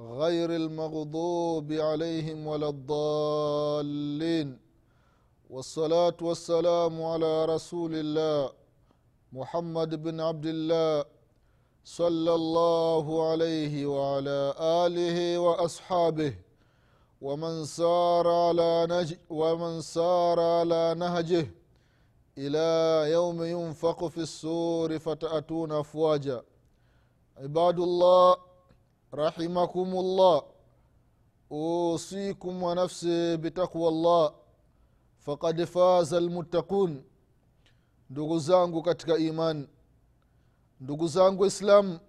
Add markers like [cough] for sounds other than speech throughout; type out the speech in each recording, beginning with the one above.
غير المغضوب عليهم ولا الضالين. والصلاة والسلام على رسول الله محمد بن عبد الله صلى الله عليه وعلى آله وأصحابه. ومن سار على نج ومن سار على نهجه إلى يوم ينفق في السور فتأتون أفواجا. عباد الله رحمكم الله اوصيكم ونفسي بتقوى الله فقد فاز المتقون ndugu zangu katika imani ndugu zangu islam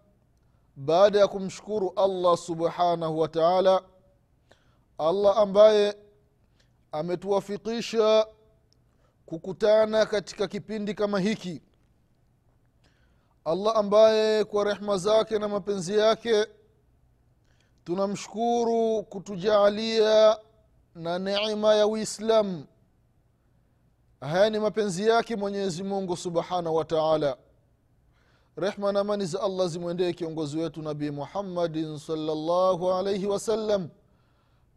baada ya kumshukuru allah subhanahu wa taala allah ambaye ametuwafikisha kukutana katika kipindi kama hiki allah ambaye kwa rehma zake na mapenzi yake tunamshukuru kutujaalia na necma ya uislamu haya ni mapenzi yake mwenyezi mungu subhanahu wa taala. Rehma na amani za allah zimwendee kiongozi wetu nabii muhammadin salllahu alaihi wasallam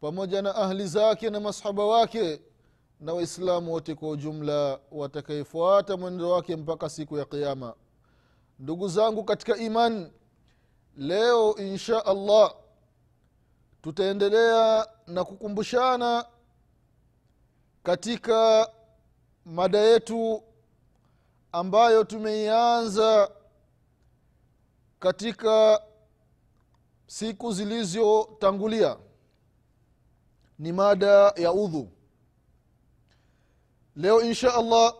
pamoja na ahli zake na masahaba wake na waislamu wote kwa ujumla watakayefuata mwendo wake mpaka siku ya qiama ndugu zangu katika iman leo insha allah tutaendelea na kukumbushana katika mada yetu ambayo tumeianza katika siku zilizotangulia. Ni mada ya udhu. Leo insha allah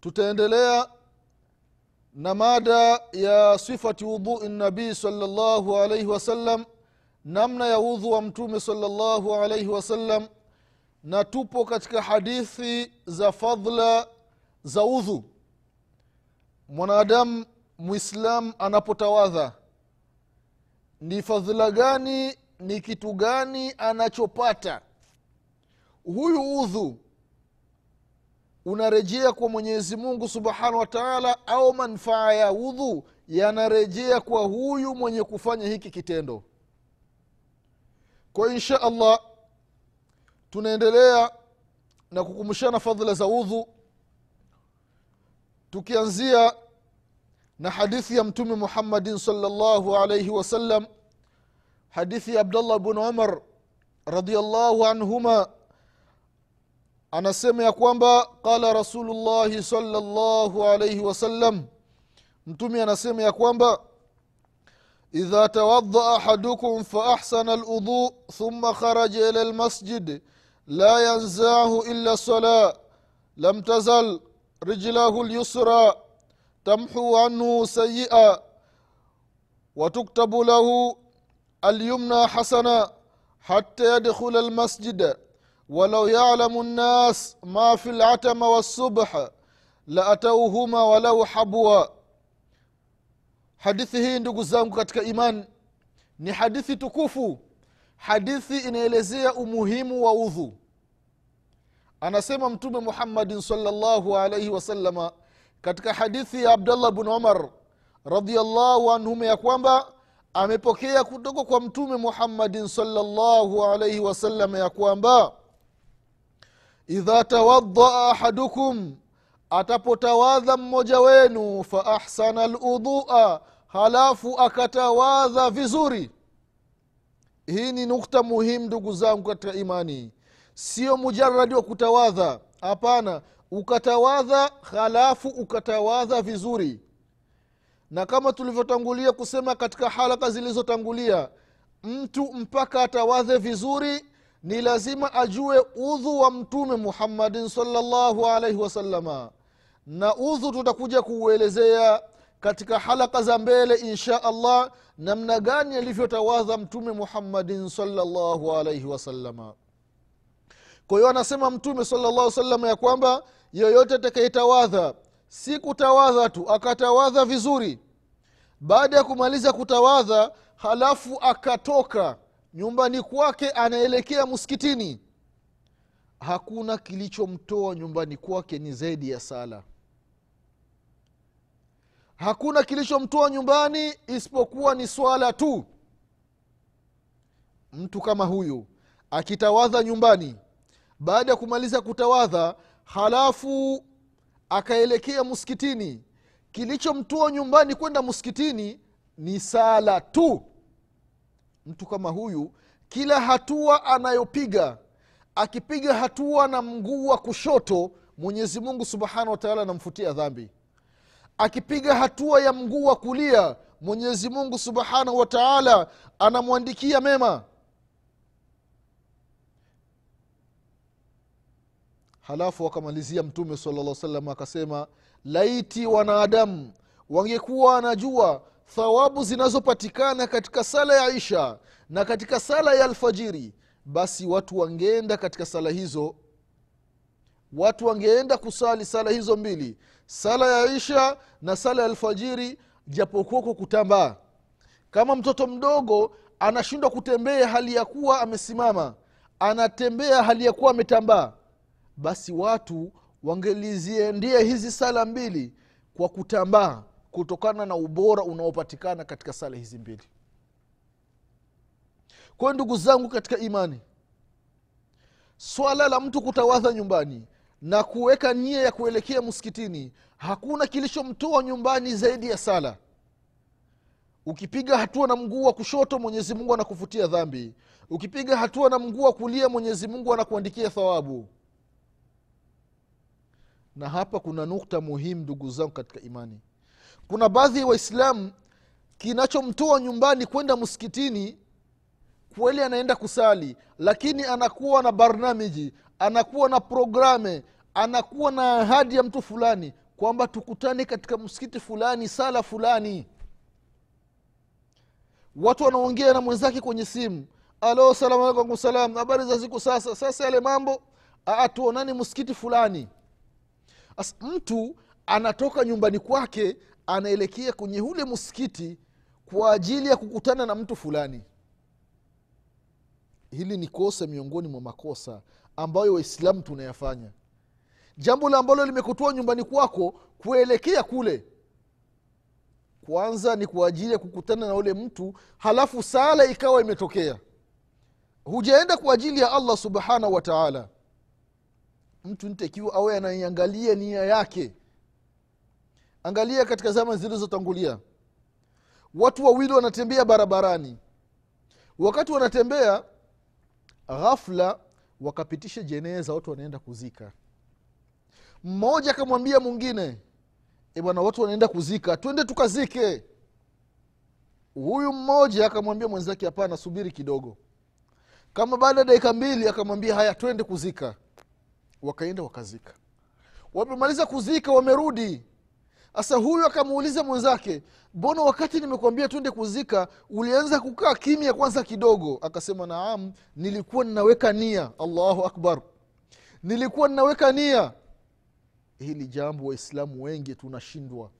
tutaendelea na mada ya sifati wudhui nabii salllahu alaihi wasallam namna ya udhu wa mtume salllahu alaihi wasallam na tupo katika hadithi za fadla za udhu. Mwanadamu mwislam anapotawadha ni fadhila gani ni kitu gani anachopata? Huyu udhu unarejea kwa mwenyezi mungu subhanahu wa taala au manfaa ya udhu yanarejea kwa huyu mwenye kufanya hiki kitendo kwa insha allah tunaendelea na kukumbushana fadhila za udhu tukianzia na hadithi ya mtume muhammadin salllahu alaihi wasallam hadithi ya abdullah bn umar radiallahu anhuma anasema ya kwamba qala rasulullahi salllahu alaihi wasallam mtume anasema ya kwamba إذا توضأ أحدكم فأحسن الوضوء ثم خرج إلى المسجد لا ينزعه إلا الصلاة. لم تزل رجله اليسرى تمحو عنه سيئا. وتكتب له اليمنى حسنا حتى يدخل المسجد. ولو يعلم الناس ما في العتم والصبح لأتوهما ولو حبوا. Hadithi hii ndugu zangu katika iman ni hadithi tukufu. Hadithi inaelezea umuhimu wa udhu. Anasema mtume muhammadin salllahu alaihi wasalama katika hadithi ya abdallah bn umar radiallahu anhuma ya kwamba amepokea kutoka kwa mtume muhammadin salllahu alaihi wasalama ya kwamba idha tawadaa ahadukum atapotawadha mmoja wenu fa ahsana ludhua halafu akatawadha vizuri. Hii ni nukta muhimu ndugu zangu katika imani. Sio mujaradi wa kutawadha. Hapana ukatawadha halafu ukatawadha vizuri. Na kama tulivyotangulia kusema katika halaka zilizotangulia mtu mpaka atawadhe vizuri ni lazima ajue udhu wa mtume muhammadin salllahu alaihi wasalama na udhu tutakuja kuuelezea katika halaka za mbele insha allah namna gani alivyotawadha mtume muhammadin salllahu alaihi wasalama kwa hiyo anasema mtume salllah salama ya kwamba yoyote atakayetawadha si kutawadha tu akatawadha vizuri. Baada ya kumaliza kutawadha halafu akatoka nyumbani kwake anaelekea msikitini. Hakuna kilichomtoa nyumbani kwake ni zaidi ya sala hakuna kilichomtoa nyumbani isipokuwa ni swala tu. Mtu kama huyu akitawadha nyumbani baada ya kumaliza kutawadha halafu akaelekea msikitini kilichomtoa nyumbani kwenda msikitini ni sala tu. Mtu kama huyu kila hatua anayopiga akipiga hatua na mguu wa kushoto mwenyezi mungu subhanahu wataala anamfutia dhambi akipiga hatua ya mguu wa kulia mwenyezi mungu subhanahu wa taala anamwandikia mema. Halafu akamalizia mtume sala salam akasema laiti wanadamu wangekuwa wanajua thawabu zinazopatikana katika sala ya isha na katika sala ya alfajiri basi watu wangeenda katika sala hizo watu wangeenda kusali sala hizo mbili sala ya isha na sala ya alfajiri japokuwa kwa kutambaa. Kama mtoto mdogo anashindwa kutembea hali ya kuwa amesimama anatembea hali ya kuwa ametambaa basi watu wangeliziendia hizi sala mbili kwa kutambaa kutokana na ubora unaopatikana katika sala hizi mbili. Kwayo ndugu zangu katika imani swala la mtu kutawadha nyumbani na kuweka nia ya kuelekea msikitini. Hakuna kilichomtoa nyumbani zaidi ya sala. Ukipiga hatua na mguu wa kushoto mwenyezi mungu anakufutia dhambi. Ukipiga hatua na mguu wa kulia mwenyezi mungu anakuandikia thawabu. Na hapa kuna nukta muhimu ndugu zangu katika imani. Kuna baadhi ya waislamu kinachomtoa nyumbani kwenda msikitini kweli anaenda kusali lakini anakuwa na barnamiji anakuwa na programe anakuwa na ahadi ya mtu fulani kwamba tukutane katika msikiti fulani sala fulani. Watu wanaongea na mwenzake kwenye simu alo salamu salam habari za siku sasa? Sasa yale mambo? Tuonani msikiti fulani. As, mtu anatoka nyumbani kwake anaelekea kwenye ule msikiti kwa ajili ya kukutana na mtu fulani. Hili ni kosa miongoni mwa makosa ambayo waislamu tunayafanya. Jambo la ambalo limekutoa nyumbani kwako kuelekea kule kwanza ni kwa ajili ya kukutana na ule mtu halafu sala ikawa imetokea. Hujaenda kwa ajili ya allah subhanahu wa taala. Mtu ntakiwa awe anaiangalia nia yake. Angalia katika zama zilizotangulia. Watu wawili wanatembea barabarani. Wakati wanatembea ghafla wakapitisha jeneza watu wanaenda kuzika. Mmoja akamwambia mwingine e bwana watu wanaenda kuzika twende tukazike. Huyu mmoja akamwambia mwenzake hapana subiri kidogo. Kama baada ya dakika mbili akamwambia haya twende kuzika. Wakaenda wakazika. Wamemaliza kuzika wamerudi sasa huyu akamuuliza mwenzake mbona wakati nimekuambia twende kuzika ulianza kukaa kimya kwanza kidogo? Akasema naam nilikuwa ninaweka nia. Allahu akbar. Nilikuwa ninaweka nia. Hili jambo waislamu wengi tunashindwa.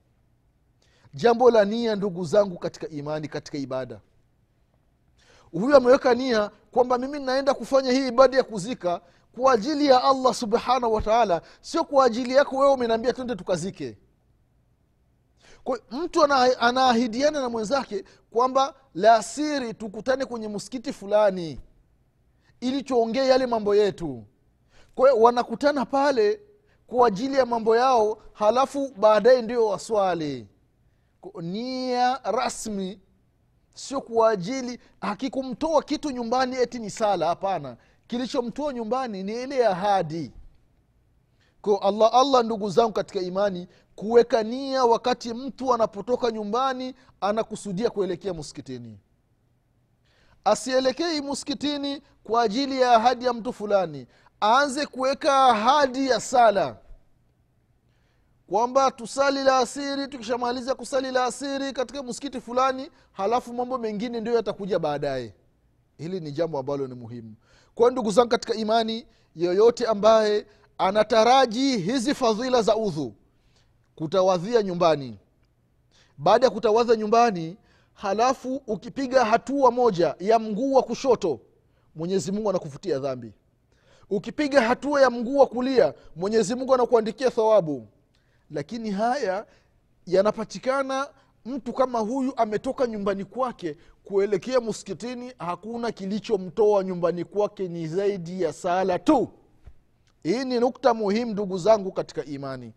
Jambo la nia ndugu zangu katika imani katika ibada. Huyu ameweka nia kwamba mimi naenda kufanya hii ibada ya kuzika kwa ajili ya allah subhanahu wataala sio kwa ajili yako wewe umeniambia twende tukazike kwa mtu anaahidiana na mwenzake kwamba lasiri tukutane kwenye msikiti fulani ili tuongee yale mambo yetu. Kwa hiyo wanakutana pale kwa ajili ya mambo yao halafu baadaye ndio waswali. Nia rasmi sio kwa ajili hakikumtoa kitu nyumbani eti ni sala hapana. Kilichomtoa nyumbani ni ile ahadi. Ko allah allah ndugu zangu katika imani kuweka nia wakati mtu anapotoka nyumbani anakusudia kuelekea muskitini asielekei muskitini kwa ajili ya ahadi ya mtu fulani. Aanze kuweka ahadi ya sala. Kwamba tusali la asiri tukishamaliza kusali la asiri katika msikiti fulani halafu mambo mengine ndio yatakuja baadaye. Hili ni jambo ambalo ni muhimu. Kwa ndugu zangu katika imani yoyote ambaye anataraji hizi fadhila za udhu kutawadhia nyumbani. Baada ya kutawadha nyumbani halafu ukipiga hatua moja ya mguu wa kushoto mwenyezi mungu anakufutia dhambi. Ukipiga hatua ya mguu wa kulia mwenyezi mungu anakuandikia thawabu. Lakini haya yanapatikana mtu kama huyu ametoka nyumbani kwake kuelekea muskitini hakuna kilichomtoa nyumbani kwake ni zaidi ya sala tu. Hii ni nukta muhimu ndugu zangu katika imani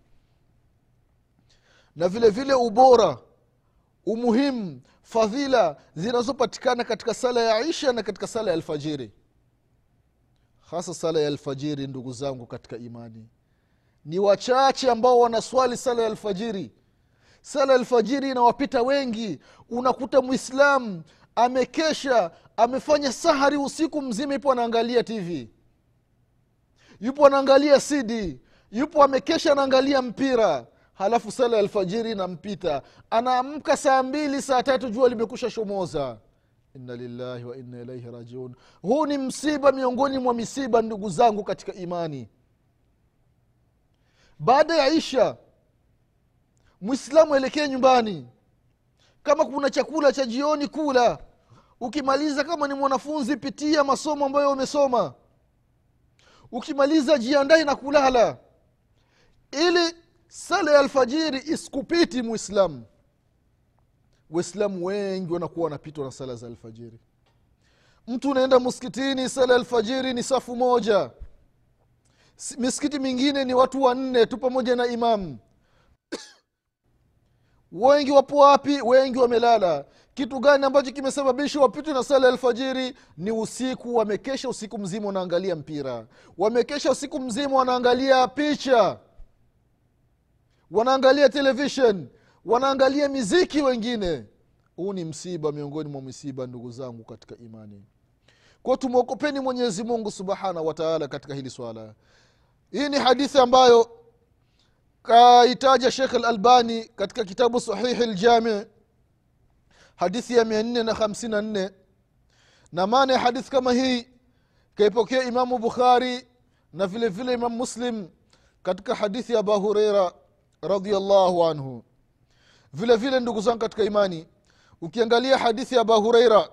na vile vile ubora umuhimu fadhila zinazopatikana katika sala ya isha na katika sala ya alfajiri. Hasa sala ya alfajiri ndugu zangu katika imani. Ni wachache ambao wanaswali sala ya alfajiri. Sala ya alfajiri inawapita wengi. Unakuta mwislamu amekesha amefanya sahari usiku mzima ipo anaangalia tv yupo anaangalia cd yupo amekesha anaangalia mpira halafu sala ya alfajiri inampita. Anaamka saa mbili saa tatu jua limekusha shomoza inna lillahi wa inna ilaihi rajiun. Huu ni msiba miongoni mwa misiba ndugu zangu katika imani. Baada ya isha mwislamu elekee nyumbani. Kama kuna chakula cha jioni kula. Ukimaliza kama ni mwanafunzi pitia masomo ambayo umesoma. Ukimaliza jiandae na kulala. Ili sala ya alfajiri isikupiti mwislamu waislamu wengi wanakuwa wanapitwa na sala za alfajiri. Mtu unaenda muskitini sala ya alfajiri ni safu moja. Si- misikiti mingine ni watu wanne tu pamoja na imamu [coughs] wengi wapo wapi? Wengi wamelala. Kitu gani ambacho kimesababisha wapitwe na sala ya alfajiri? Ni usiku wamekesha usiku mzima wanaangalia mpira. Wamekesha usiku mzima wanaangalia picha wanaangalia televishen wanaangalia miziki wengine. Huu ni msiba miongoni mwa misiba ndugu zangu katika imani. Kwa tumwokopeni mwenyezi mungu subhanahu wataala katika hili swala. Hii ni hadithi ambayo kaitaja shekh lalbani katika kitabu sahihi ljami hadithi ya mia nne na hamsini na nne. Na maana ya hadithi kama hii kaipokea imamu bukhari na vile vile imamu muslim katika hadithi ya abu hureira radiallahu anhu. Vile vile ndugu zangu katika imani ukiangalia hadithi ya abu hureira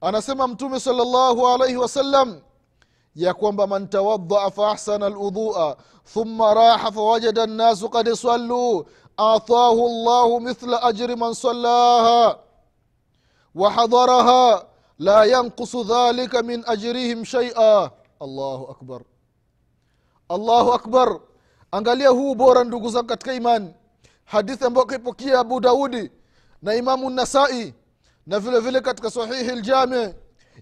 anasema mtume salllahu alaihi wasallam ya kwamba man tawadaa faahsana lwudua thumma raha fawajada nnasu kad salluu atahu llahu mithla ajri man salaha wahadaraha la yankusu dhalika min ajrihim shaia allahu akbar. Allahu akbar angalia huu bora ndugu zangu katika imani. Hadithi ambayo kaipokea abu daudi na imamu nasai na vile vile katika sahihi ljami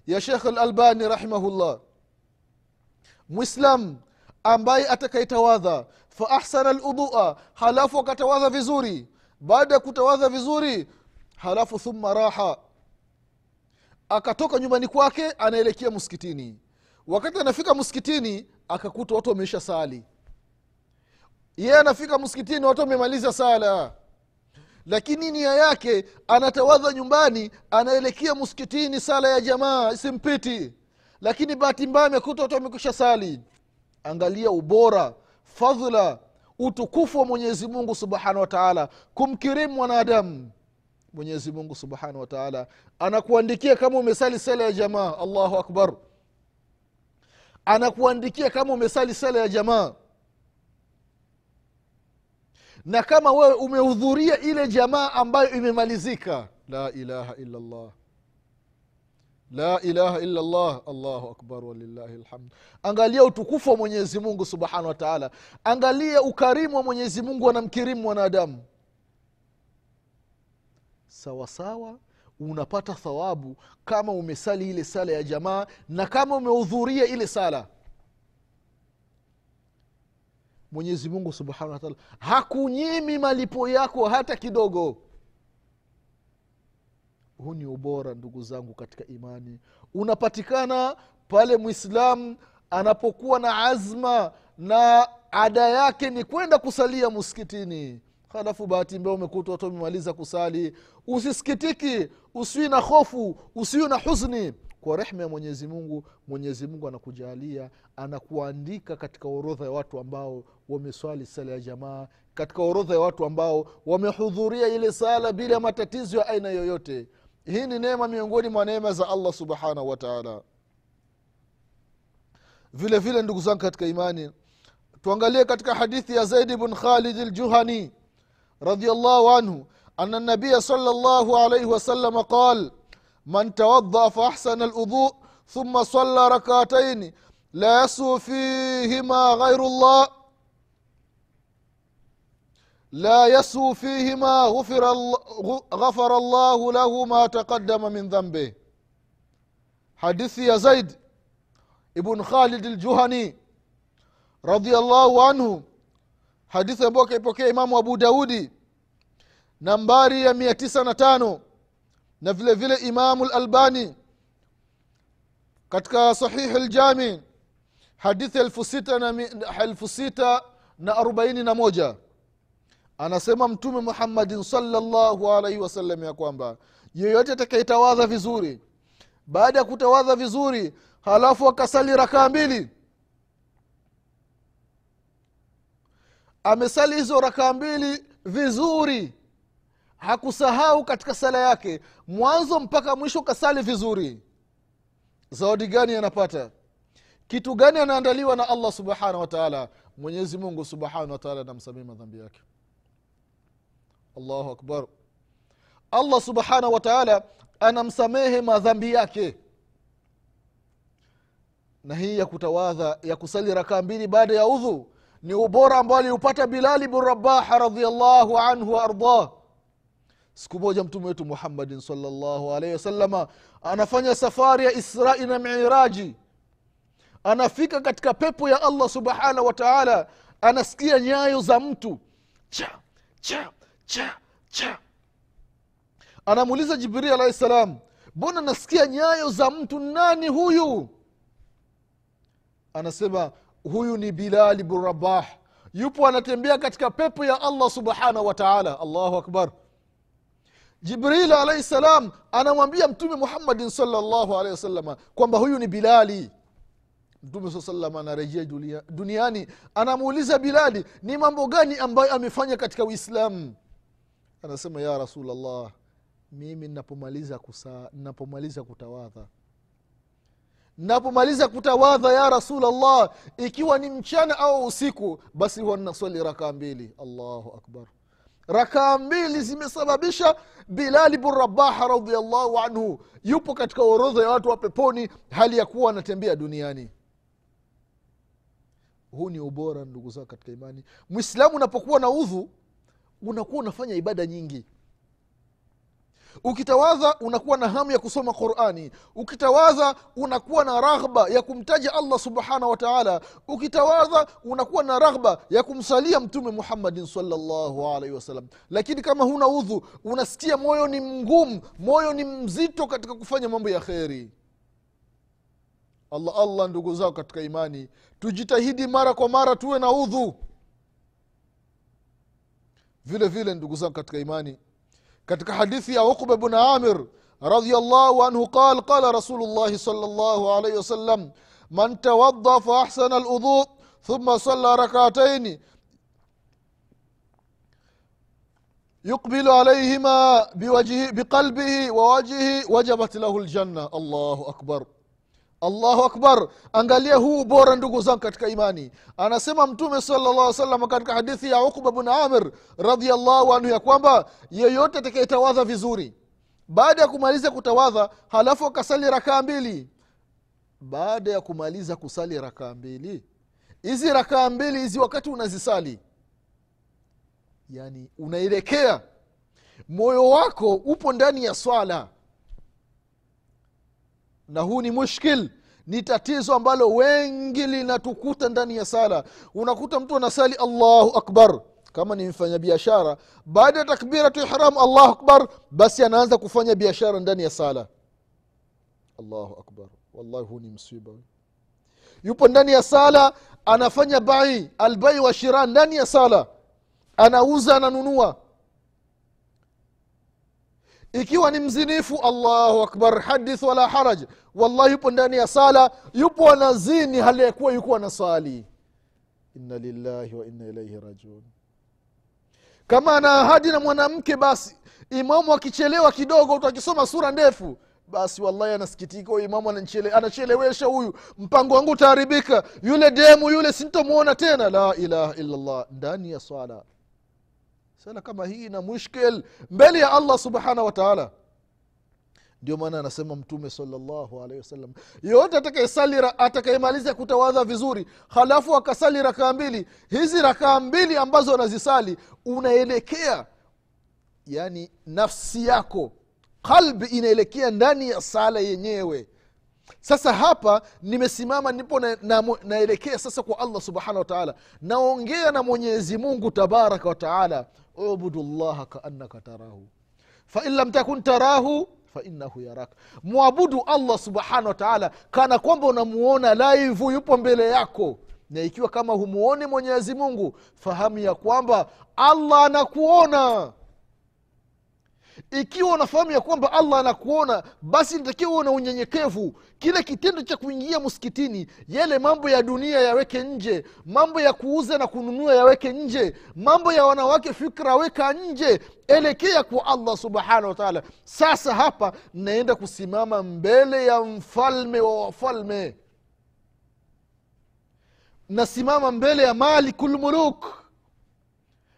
ya shekh lalbani rahimahullah. Mwislam ambaye atakaitawadha fa ahsana ludua halafu akatawadha vizuri. Baada ya kutawadha vizuri halafu thumma raha. Akatoka nyumbani kwake anaelekea msikitini. Wakati anafika msikitini akakuta watu wameisha sali yeye anafika msikitini watu wamemaliza sala. Lakini nia yake anatawadha nyumbani anaelekea msikitini sala ya jamaa isimpiti. Lakini bahati mbaya amekuta watu wamekwisha sali. Angalia ubora fadhla utukufu wa mwenyezi mungu subhanahu wa kumkirimu mwanadamu. Mwenyezi mungu subhanahu wa anakuandikia kama umesali sala ya jamaa. Allahu akbar. Anakuandikia kama umesali sala ya jamaa na kama wewe umehudhuria ile jamaa ambayo imemalizika la ilaha illa llah la ilaha illa llah allahu akbar walillahi lhamd angalia utukufu wa mwenyezi mungu subhanahu wa taala. Angalia ukarimu wa mwenyezi mungu anamkirimu mwanadamu. Sawasawa unapata thawabu kama umesali ile sala ya jamaa na kama umehudhuria ile sala mwenyezi mungu subhanahu wataala hakunyimi malipo yako hata kidogo. Huu ni ubora ndugu zangu katika imani. Unapatikana pale mwislamu anapokuwa na azma na ada yake ni kwenda kusalia muskitini halafu bahati mbea umekuta watu wamemaliza kusali. Usisikitiki usiwi na hofu usiwi na huzuni kwa rehma ya mwenyezi mungu mwenyezi mungu anakujalia anakuandika katika orodha ya watu ambao wameswali sala ya jamaa katika orodha ya watu ambao wamehudhuria ile sala bila matatizo ya aina yoyote. Hii ni neema miongoni mwa neema za allah subhanahu wataala vile vile ndugu zangu katika imani tuangalie katika hadithi ya zaidi bn khalid ljuhani radiallahu anhu ana nabiya salllah alaihi wasalama qal man tawadaa faahsana ludhu ثم صلى ركعتين لا يسهو فيهما غير الله لا يسهو فيهما غفر, غفر الله له ما تقدم من ذنبه حديث يا زيد ابن خالد الجهني رضي الله عنه hadithi ambayo kaipokea imamu abu daudi nambari ya mia tisa na tano na vile vile imamu lalbani katika sahihi ljami hadithi elfu sita na, arobaini na moja anasema mtume muhammadin salllahu alaihi wasallam ya kwamba yeyote atakaitawadha vizuri baada ya kutawadha vizuri halafu akasali rakaa mbili amesali hizo rakaa mbili vizuri hakusahau katika sala yake mwanzo mpaka mwisho kasali vizuri. Zawadi gani anapata? Kitu gani anaandaliwa na allah subhanahu wataala mwenyezi mungu subhanahu wataala anamsamia madhambi yake. Allahu akbar. Allah subhanahu wataala anamsamehe madhambi yake. Na hii ya kutawadha ya kusali rakaa mbili baada ya udhu ni ubora ambao aliupata bilali bin rabaha radiallahu anhu waardah siku moja mtume wetu muhammadin salllahu alaihi wasalama anafanya safari ya israi na miraji anafika katika pepo ya allah subhanahu wataala anasikia nyayo za mtu. Cha cha cha cha. Anamuuliza jibril alahi salam mbona nasikia nyayo za mtu? Nani huyu? Anasema huyu ni bilali bnrabah yupo anatembea katika pepo ya allah subhanahu wataala allahu akbar jibril alaihi salam anamwambia mtume muhammadin salllahu alehi wasalama kwamba huyu ni bilali. Mtume saa salam anarejea duniani anamuuliza bilali ni mambo gani ambayo amefanya katika uislamu? Anasema ya rasulllah mimi napomaliza napomaliza kutawadha. Napomaliza kutawadha ya rasulllah ikiwa ni mchana au usiku basi huwa ninaswali rakaa mbili. Allahu akbar rakaa mbili zimesababisha bilali bn rabaha radiallahu anhu yupo katika orodha ya watu wa peponi hali ya kuwa anatembea duniani. Huu ni ubora ndugu zao katika imani. Mwislamu unapokuwa na udhu unakuwa unafanya ibada nyingi ukitawadha unakuwa na hamu ya kusoma qurani. Ukitawadha unakuwa na raghba ya kumtaja allah subhanahu wa taala. Ukitawadha unakuwa na raghba ya kumsalia mtume muhammadin salllahu alaihi wasallam. Lakini kama huna udhu unasikia moyo ni mgumu moyo ni mzito katika kufanya mambo ya kheri. Allah allah ndugu zao katika imani tujitahidi mara kwa mara tuwe na udhu. Vile vile ndugu zangu katika imani katika hadithi ya uqba bn amir radiallahu anhu qal qala rasulullahi sal llahu alaihi wasallam man tawadda faahsana ludhu thumma salla rakataini يقبل عليهما بوجهه بقلبه ووجهه وجبت له الجنة الله أكبر allahu akbar. Angalia huu bora ndugu zangu katika imani. Anasema mtume salllah salam katika hadithi ya ukba bn amir radiallahu anhu ya kwamba yeyote atakayetawadha vizuri baada ya kumaliza kutawadha halafu akasali rakaa mbili. Baada ya kumaliza kusali rakaa mbili hizi rakaa mbili hizi wakati unazisali yani unaelekea moyo wako upo ndani ya swala na huu ni mushkil ni tatizo ambalo wengi linatukuta ndani ya sala. Unakuta mtu anasali allahu akbar kama ni mfanya biashara. Baada ya takbiratu ihram allahu akbar basi anaanza kufanya biashara ndani ya sala. Allahu akbar. Wallahi huu ni msiba. Yupo ndani ya sala anafanya bai albai wa shira ndani ya sala. Anauza ananunua ikiwa ni mzinifu allahu akbar hadith wala haraj. Wallahi yupo ndani ya sala yupo anazini hali yakuwa yuko anasali inna lillahi wa inna ilaihi rajiun. Kama ana ahadi na mwanamke basi imamu akichelewa kidogo tu akisoma sura ndefu. Basi wallahi anasikitika huyu imamu anachelewesha huyu. Mpango wangu utaharibika. Yule demu yule sintomwona tena. La ilaha illallah. Ndani ya swala sala kama hii na mushkil mbele ya allah subhanahu wataala ndio maana anasema mtume salllahu alehi wasallam yoyote atakayesali atakayemaliza kutawadha vizuri halafu akasali rakaa mbili hizi rakaa mbili ambazo anazisali unaelekea yani nafsi yako qalbi inaelekea ndani ya sala yenyewe. Sasa hapa nimesimama nipo na, na, naelekea sasa kwa allah subhanahu wataala naongea na mwenyezi mungu tabaraka wataala ubudu llaha kaannaka tarahu. Fain lam takun tarahu fainahu yaraka mwabudu allah subhanahu wataala kana kwamba unamuona laivu yupo mbele yako. Na ikiwa kama humuoni mwenyezi mungu fahamu ya kwamba allah anakuona ikiwa unafahamu ya kwamba allah anakuona basi nitakiwa uwe na unyenyekevu. Kile kitendo cha kuingia msikitini yale mambo ya dunia yaweke nje mambo ya kuuza na kununua yaweke nje mambo ya wanawake fikra weka nje elekea kwa allah subhanahu wataala sasa hapa naenda kusimama mbele ya mfalme wa wafalme. Nasimama mbele ya malikul muluk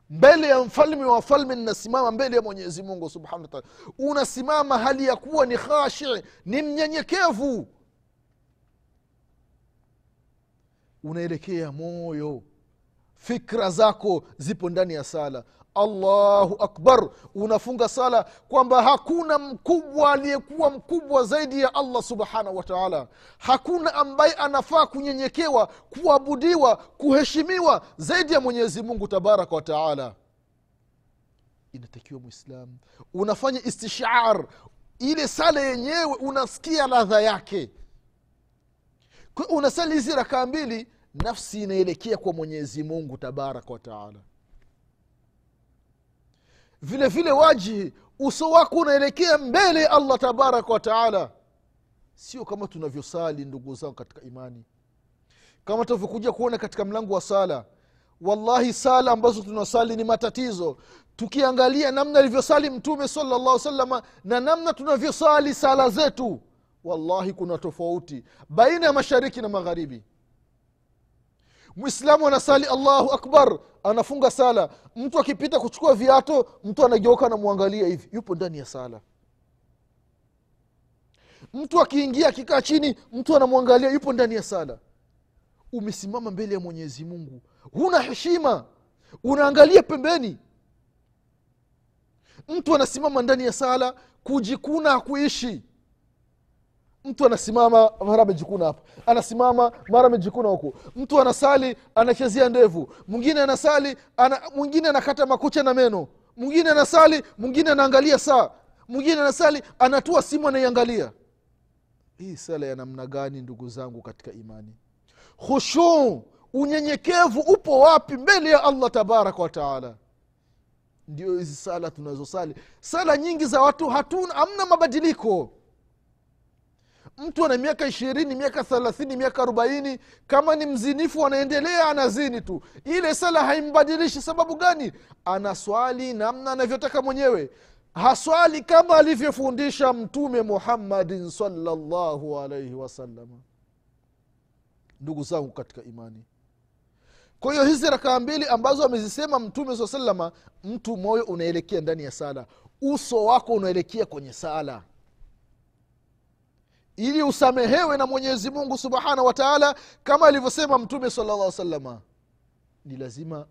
mbele ya mfalme wa falme ninasimama mbele ya mwenyezi mungu subhanahu wataala unasimama hali ya kuwa ni khashi ni mnyenyekevu. Unaelekea moyo fikra zako zipo ndani ya sala allahu akbar. Unafunga sala kwamba hakuna mkubwa aliyekuwa mkubwa zaidi ya allah subhanahu wataala hakuna ambaye anafaa kunyenyekewa kuabudiwa kuheshimiwa zaidi ya mwenyezi mungu tabaraka wataala inatakiwa mwislamu unafanya istishar. Ile sala yenyewe unasikia ladha yake. Unasali hizi rakaa mbili nafsi inaelekea kwa mwenyezi mungu tabaraka wataala vile vile wajihi uso wako unaelekea mbele ya allah tabaraka wataala sio kama tunavyosali ndugu zangu katika imani. Kama tunavyokuja kuona katika mlango wa sala. Wallahi sala ambazo tunasali ni matatizo. Tukiangalia namna alivyosali mtume salllah salama na namna tunavyosali sala zetu wallahi kuna tofauti baina ya mashariki na magharibi. Mwislamu anasali allahu akbar anafunga sala. Mtu akipita kuchukua viato mtu anageuka anamwangalia hivi. Yupo ndani ya sala. Mtu akiingia akikaa chini mtu anamwangalia yupo ndani ya sala. Umesimama mbele ya mwenyezi mungu. Huna heshima. Unaangalia pembeni. Mtu anasimama ndani ya sala kujikuna hakuishi mtu anasimama mara amejikuna hapa. Anasimama mara amejikuna huku. Mtu anasali anachezea ndevu. Mwingine anasali ana, mwingine anakata makucha na meno. Mwingine anasali mwingine anaangalia saa. Mwingine anasali anatua simu anaiangalia. Hii sala ya namna gani ndugu zangu katika imani? Khushuu unyenyekevu upo wapi mbele ya allah tabaraka wataala ndio hizi sala tunazosali. Sala nyingi za watu hatuna hamna mabadiliko mtu ana miaka ishirini miaka thelathini miaka arobaini kama ni mzinifu anaendelea anazini tu. Ile sala haimbadilishi sababu gani? Anaswali namna anavyotaka mwenyewe. Haswali kama alivyofundisha mtume muhammadin salllahu alaihi wasalama ndugu zangu katika imani. Kwa hiyo hizi rakaa mbili ambazo amezisema mtume saa salama mtu moyo unaelekea ndani ya sala. Uso wako unaelekea kwenye sala ili usamehewe na mwenyezi mungu subhanahu wataala kama alivyosema mtume salllah salama ni lazima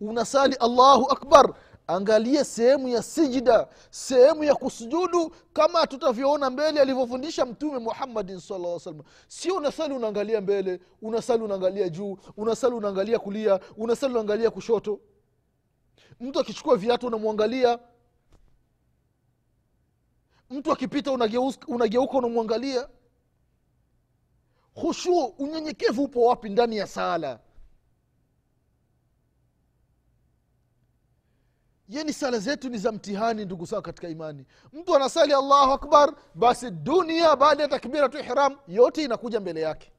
unasali allahu akbar. Angalie sehemu ya sijida sehemu ya kusujudu kama tutavyoona mbele alivyofundisha mtume muhammadin salaa salam sio unasali unaangalia mbele unasali unaangalia juu unasali unaangalia kulia unasali unaangalia kushoto. Mtu akichukua viatu unamwangalia mtu akipita unageuka unamwangalia. Hushuu unyenyekevu upo wapi ndani ya sala? Yani sala zetu ni za mtihani ndugu zao katika imani. Mtu anasali allahu akbar basi dunia baada ya takbiratu ihram yote inakuja mbele yake.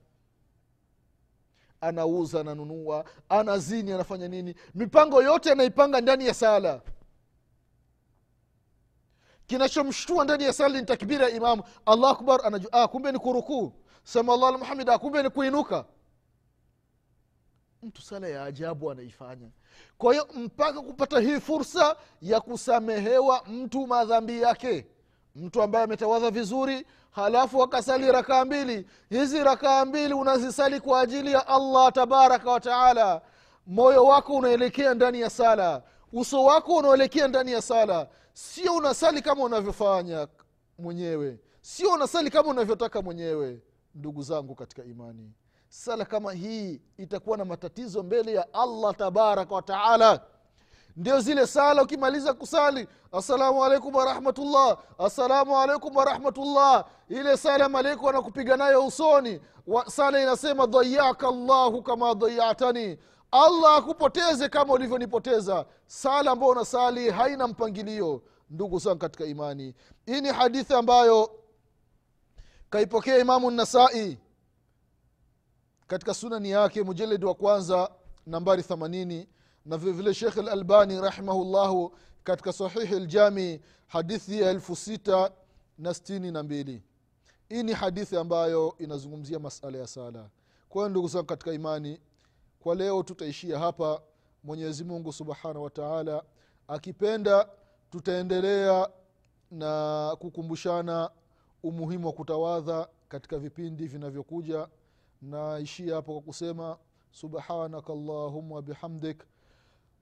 Anauza ananunua anazini anafanya nini? Mipango yote anaipanga ndani ya sala kinachomshtua ndani ya sali ni takbira ya imamu allah akbar anajua ah, kumbe ni kurukuu. Sema kumbe ni kuinuka. Mtu sala ya ajabu anaifanya. Kwa hiyo mpaka kupata hii fursa ya kusamehewa mtu madhambi yake. Mtu ambaye ametawadha vizuri halafu akasali rakaa mbili. Hizi rakaa mbili unazisali kwa ajili ya allah tabaraka wataala moyo wako unaelekea ndani ya sala. Uso wako unaelekea ndani ya sala sio unasali kama unavyofanya mwenyewe. Sio unasali kama unavyotaka mwenyewe ndugu zangu katika imani. Sala kama hii itakuwa na matatizo mbele ya allah tabaraka wataala ndio zile sala ukimaliza kusali assalamu alaikum warahmatullah assalamu alaikum warahmatullah ile sala malaiku wanakupiga nayo usoni. Sala inasema dhayaka llahu kama dhayatani allah akupoteze kama ulivyonipoteza. Sala ambayo unasali haina mpangilio ndugu zangu katika imani. Hii ni hadithi ambayo kaipokea imamu nasai katika sunani yake mujaledi wa kwanza nambari 80 na vilevile shekh lalbani rahimahullahu katika sahihi ljami hadithi ya elfu sita na stini na mbili. Hii ni hadithi ambayo inazungumzia masala ya sala. Kwa hiyo ndugu zangu katika imani kwa leo tutaishia hapa. Mwenyezi mungu subhanahu wa taala akipenda tutaendelea na kukumbushana umuhimu wa kutawadha katika vipindi vinavyokuja. Naishia hapo kwa kusema subhanaka allahuma bihamdik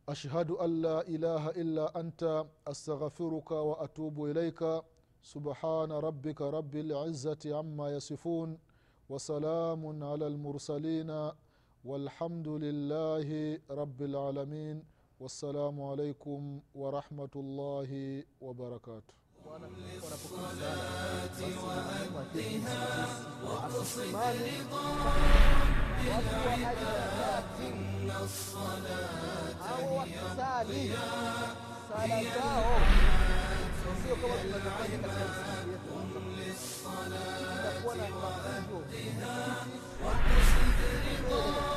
ashhadu an la ilaha illa anta astaghfiruka wa atubu ilaika subhana rabika rabi lizati ama yasifun wasalamun ala lmursalina والحمد لله رب العالمين. والسلام عليكم ورحمة الله وبركاته. وأدها واقصد لطراب العباد إن الصلاة هي الضياء هي العباد قم للصلاة وأدها واقصد رضا